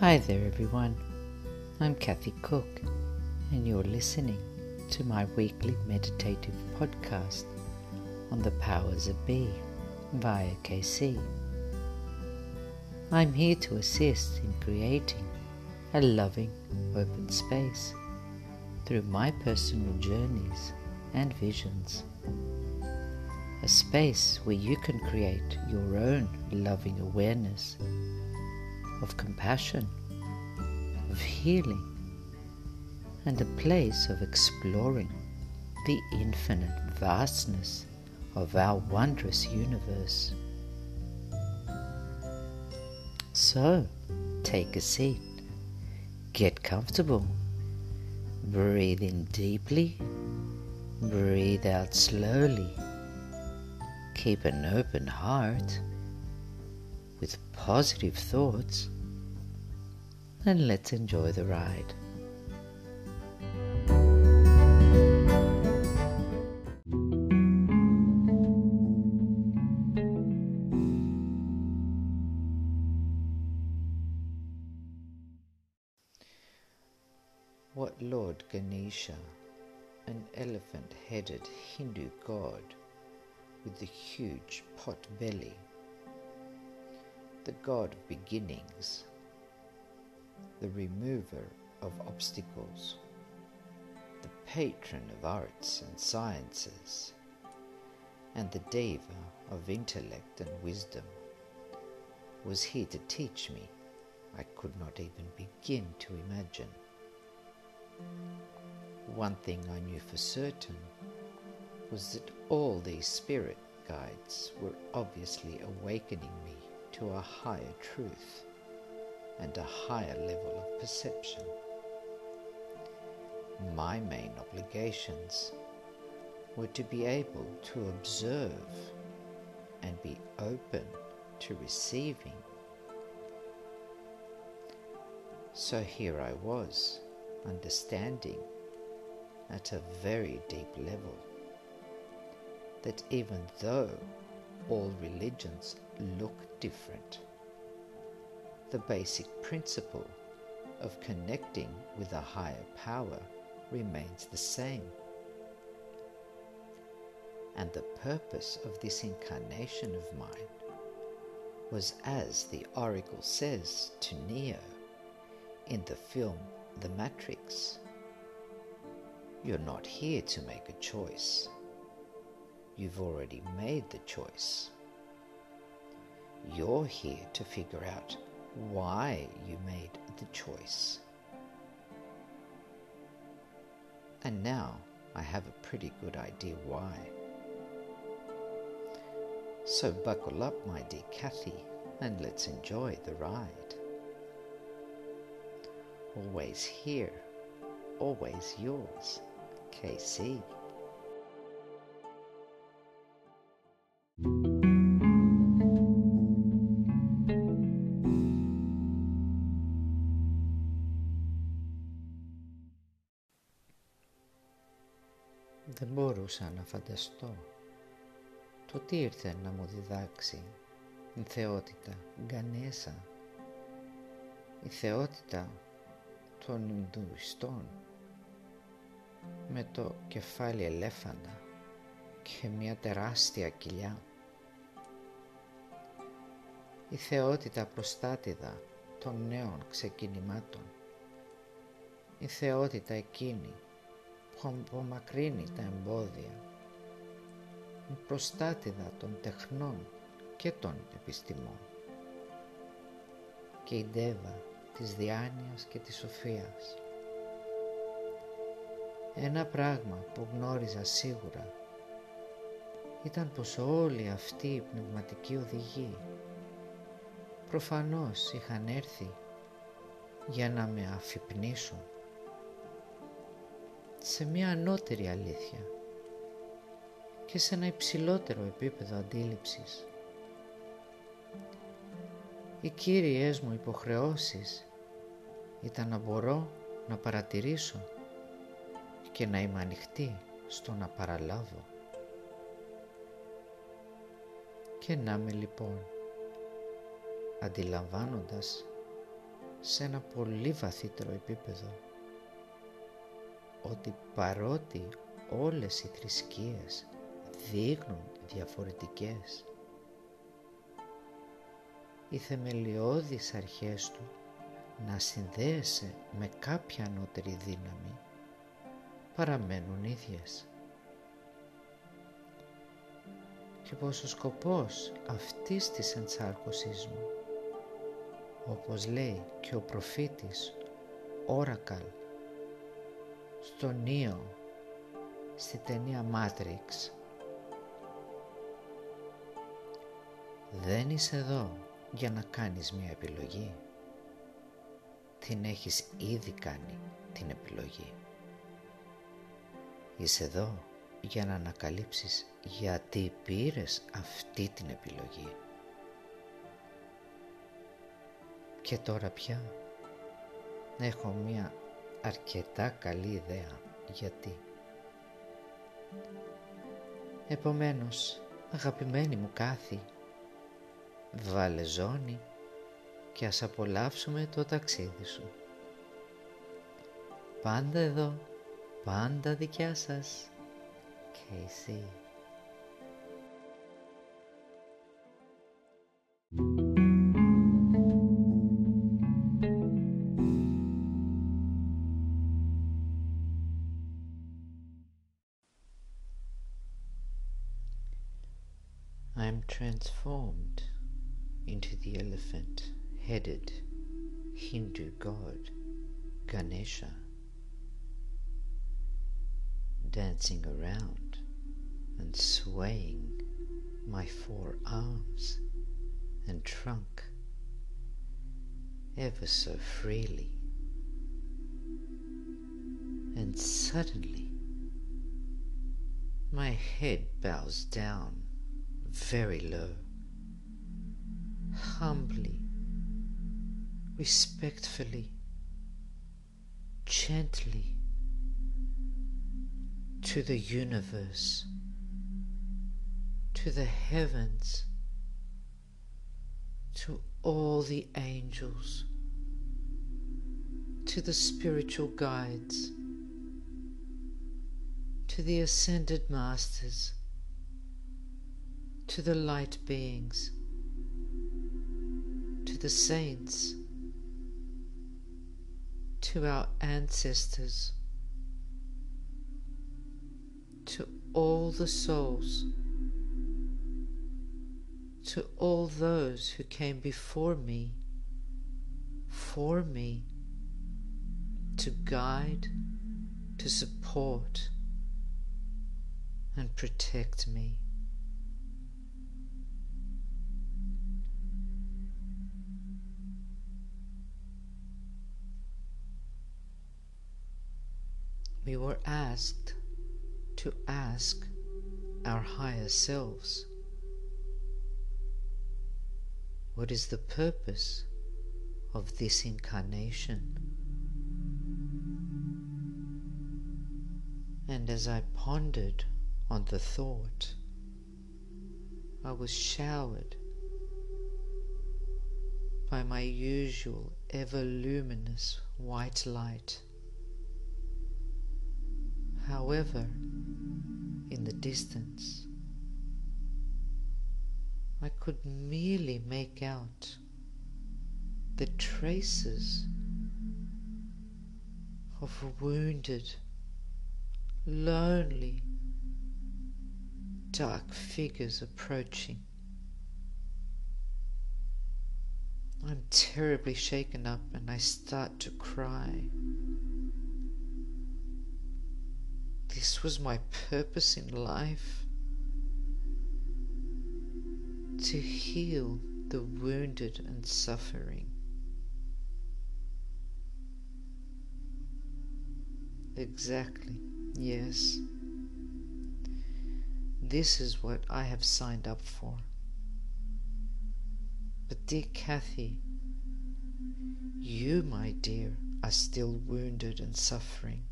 Hi there, everyone. I'm Kathy Cook, and you're listening to my weekly meditative podcast on the powers of Be via KC. I'm here to assist in creating a loving, open space through my personal journeys and visions. A space where you can create your own loving awareness of compassion, of healing, and a place of exploring the infinite vastness of our wondrous universe. So, take a seat, get comfortable, breathe in deeply, breathe out slowly, keep an open heart positive thoughts, and let's enjoy the ride. What Lord Ganesha, an elephant headed Hindu god with the huge pot belly, the god of beginnings, the remover of obstacles, the patron of arts and sciences, and the deva of intellect and wisdom, was here to teach me I could not even begin to imagine. One thing I knew for certain was that all these spirit guides were obviously awakening me to a higher truth and a higher level of perception. My main obligations were to be able to observe and be open to receiving. So here I was, understanding at a very deep level that even though all religions look different, the basic principle of connecting with a higher power remains the same. And the purpose of this incarnation of mine was as the oracle says to Neo in the film The Matrix. You're not here to make a choice. You've already made the choice. You're here to figure out why you made the choice. And now I have a pretty good idea why. So buckle up, my dear Kathy, and let's enjoy the ride. Always here, always yours, KC. Δεν μπορούσα να φανταστώ το τι ήρθε να μου διδάξει η θεότητα Γκανέσα, η θεότητα των Ινδουιστών με το κεφάλι ελέφαντα και μια τεράστια κοιλιά. Η θεότητα προστάτηδα των νέων ξεκινημάτων. Η θεότητα εκείνη που απομακρύνει τα εμπόδια. Η προστάτηδα των τεχνών και των επιστημών. Και η ντέβα της διάνοιας και της σοφίας. Ένα πράγμα που γνώριζα σίγουρα ήταν πως όλοι αυτοί οι πνευματικοί οδηγοί προφανώς είχαν έρθει για να με αφυπνίσουν σε μια ανώτερη αλήθεια και σε ένα υψηλότερο επίπεδο αντίληψης. Οι κύριες μου υποχρεώσεις ήταν να μπορώ να παρατηρήσω και να είμαι ανοιχτή στο να παραλάβω. Και να με λοιπόν, αντιλαμβάνοντας σε ένα πολύ βαθύτερο επίπεδο ότι παρότι όλες οι θρησκείες δείχνουν διαφορετικές οι θεμελιώδεις αρχές του να συνδέεσαι με κάποια ανώτερη δύναμη παραμένουν ίδιες. Και πως ο σκοπός αυτής της ενσάρκωσής μου, όπως λέει και ο προφήτης Όρακαλ στο Νίο στη ταινία Matrix. Δεν είσαι εδώ για να κάνεις μια επιλογή. Την έχεις ήδη κάνει την επιλογή. Είσαι εδώ για να ανακαλύψεις γιατί πήρες αυτή την επιλογή. Και τώρα πια έχω μια αρκετά καλή ιδέα γιατί; Επομένως, αγαπημένη μου κάθη, βάλε ζώνη και ας απολαύσουμε το ταξίδι σου. Πάντα εδώ, πάντα δικιά σας. Casey. Transformed into the elephant headed Hindu god Ganesha, dancing around and swaying my four arms and trunk ever so freely. And suddenly my head bows down very low, humbly, respectfully, gently to the universe, to the heavens, to all the angels, to the spiritual guides, to the ascended masters to the light beings, to the saints, to our ancestors, to all the souls, to all those who came before me, for me, to guide, to support, and protect me. We were asked to ask our higher selves what is the purpose of this incarnation? And as I pondered on the thought, I was showered by my usual ever luminous white light. However, in the distance, I could merely make out the traces of wounded, lonely, dark figures approaching. I'm terribly shaken up and I start to cry. This was my purpose in life to heal the wounded and suffering. Exactly, yes. This is what I have signed up for. But, dear Kathy, you, my dear, are still wounded and suffering.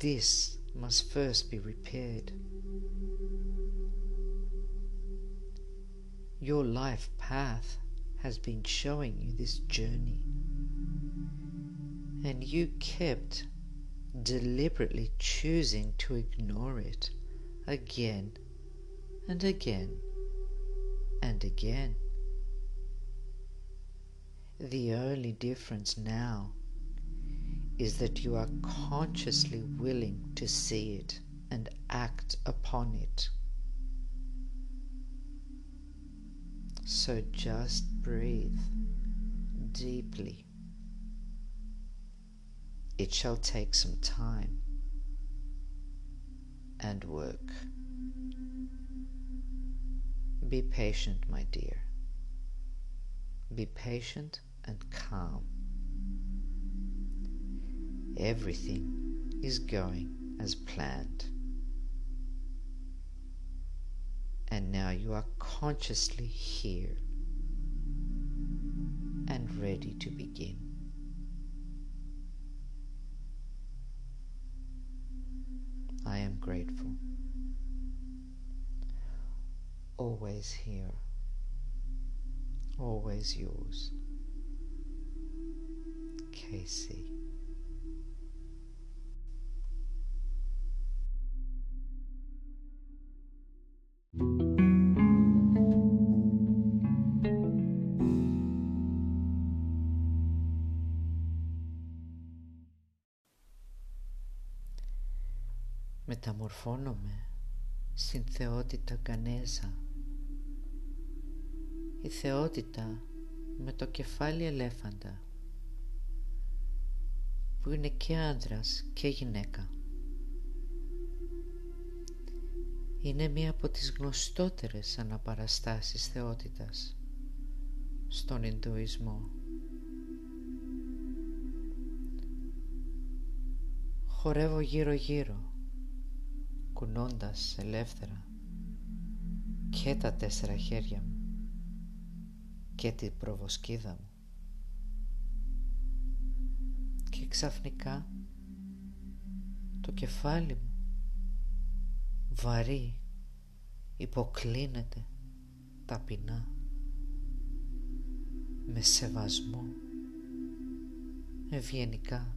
This must first be repaired. Your life path has been showing you this journey. And you kept deliberately choosing to ignore it again and again and again. The only difference now is that you are consciously willing to see it and act upon it. So just breathe deeply. It shall take some time and work. Be patient, my dear. Be patient and calm. Everything is going as planned. And now you are consciously here and ready to begin. I am grateful. Always here. Always yours. Casey. Μεταμορφώνομαι στην θεότητα Γκανέζα. Η θεότητα με το κεφάλι ελέφαντα που είναι και άνδρας και γυναίκα. Είναι μία από τις γνωστότερες αναπαραστάσεις θεότητας στον Ινδουισμό. Χορεύω γύρω-γύρω κουνώντας ελεύθερα και τα τέσσερα χέρια μου και την προβοσκίδα μου. Και ξαφνικά το κεφάλι μου βαρύ υποκλίνεται ταπεινά με σεβασμό ευγενικά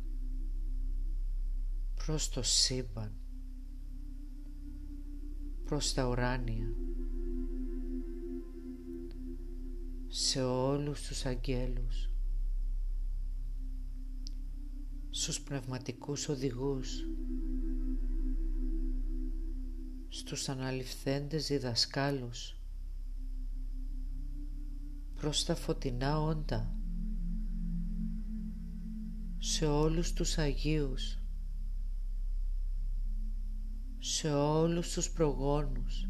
προς το σύμπαν προς τα ουράνια. Σε όλους τους αγγέλους. Στους πνευματικούς οδηγούς. Στους αναληφθέντες διδασκάλους. Προς τα φωτεινά όντα. Σε όλους τους Αγίους σε όλους τους προγόνους,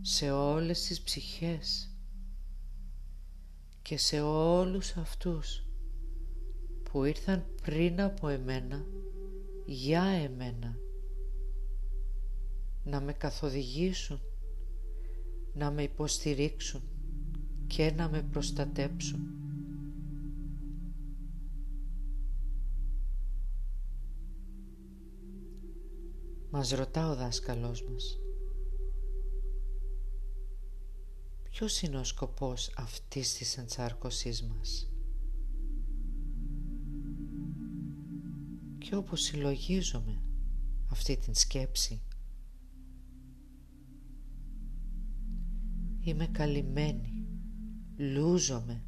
σε όλες τις ψυχές και σε όλους αυτούς που ήρθαν πριν από εμένα για εμένα να με καθοδηγήσουν, να με υποστηρίξουν και να με προστατέψουν. Μας ρωτά ο δάσκαλός μας. Ποιος είναι ο σκοπός αυτής της εντσάρκωσής μας; Και όπως συλλογίζομαι αυτή την σκέψη είμαι καλυμμένη, λούζομαι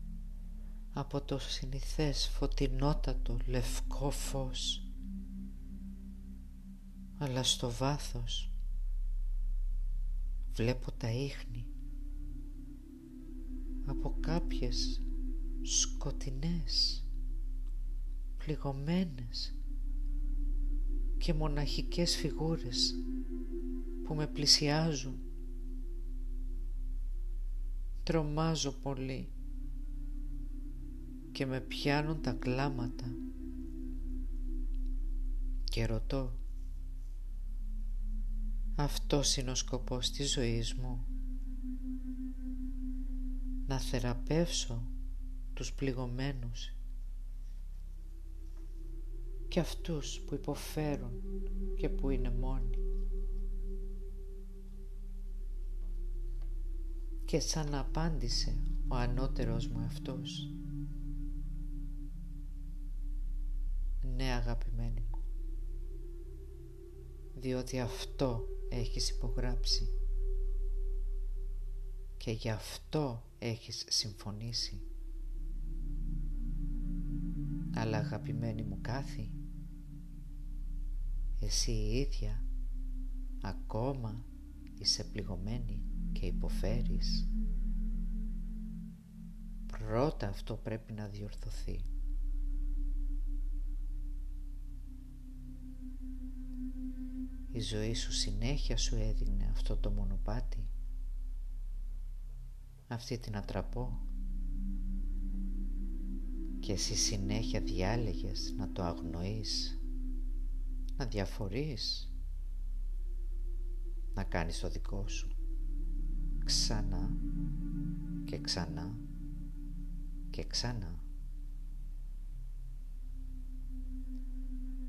από το συνηθές φωτεινότατο λευκό φως αλλά στο βάθος βλέπω τα ίχνη από κάποιες σκοτεινές, πληγωμένες και μοναχικές φιγούρες που με πλησιάζουν. Τρομάζω πολύ και με πιάνουν τα κλάματα και ρωτώ αυτός είναι ο σκοπός της ζωής μου. Να θεραπεύσω τους πληγωμένους και αυτούς που υποφέρουν και που είναι μόνοι. και σαν να απάντησε ο ανώτερος μου αυτός. Ναι αγαπημένη μου, διότι αυτό έχεις υπογράψει και γι' αυτό έχεις συμφωνήσει. Αλλά αγαπημένη μου κάθη, εσύ η ίδια ακόμα είσαι πληγωμένη και υποφέρεις. Πρώτα αυτό πρέπει να διορθωθεί. Ζωή σου συνέχεια σου έδινε αυτό το μονοπάτι, αυτή την ατραπό και εσύ συνέχεια διάλεγες να το αγνοείς, να διαφορείς, να κάνεις το δικό σου ξανά και ξανά και ξανά.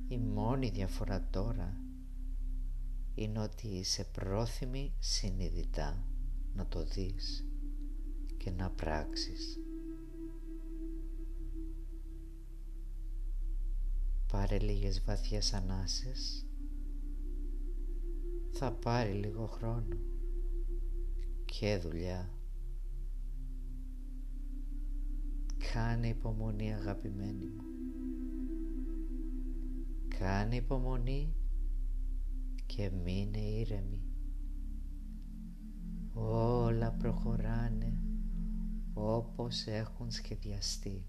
Η μόνη διαφορά τώρα είναι ότι είσαι πρόθυμη συνειδητά να το δεις και να πράξεις. Πάρε λίγες βαθιές ανάσες θα πάρει λίγο χρόνο και δουλειά. Κάνε υπομονή αγαπημένη μου. Κάνε υπομονή και μείνε ήρεμη. Όλα προχωράνε όπως έχουν σχεδιαστεί.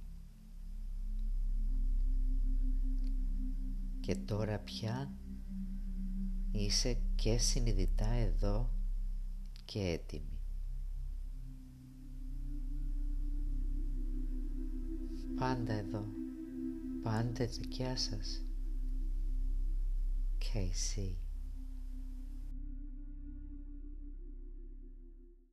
Και τώρα πια είσαι και συνειδητά εδώ και έτοιμη. Πάντα εδώ, πάντα δικιά σας. KC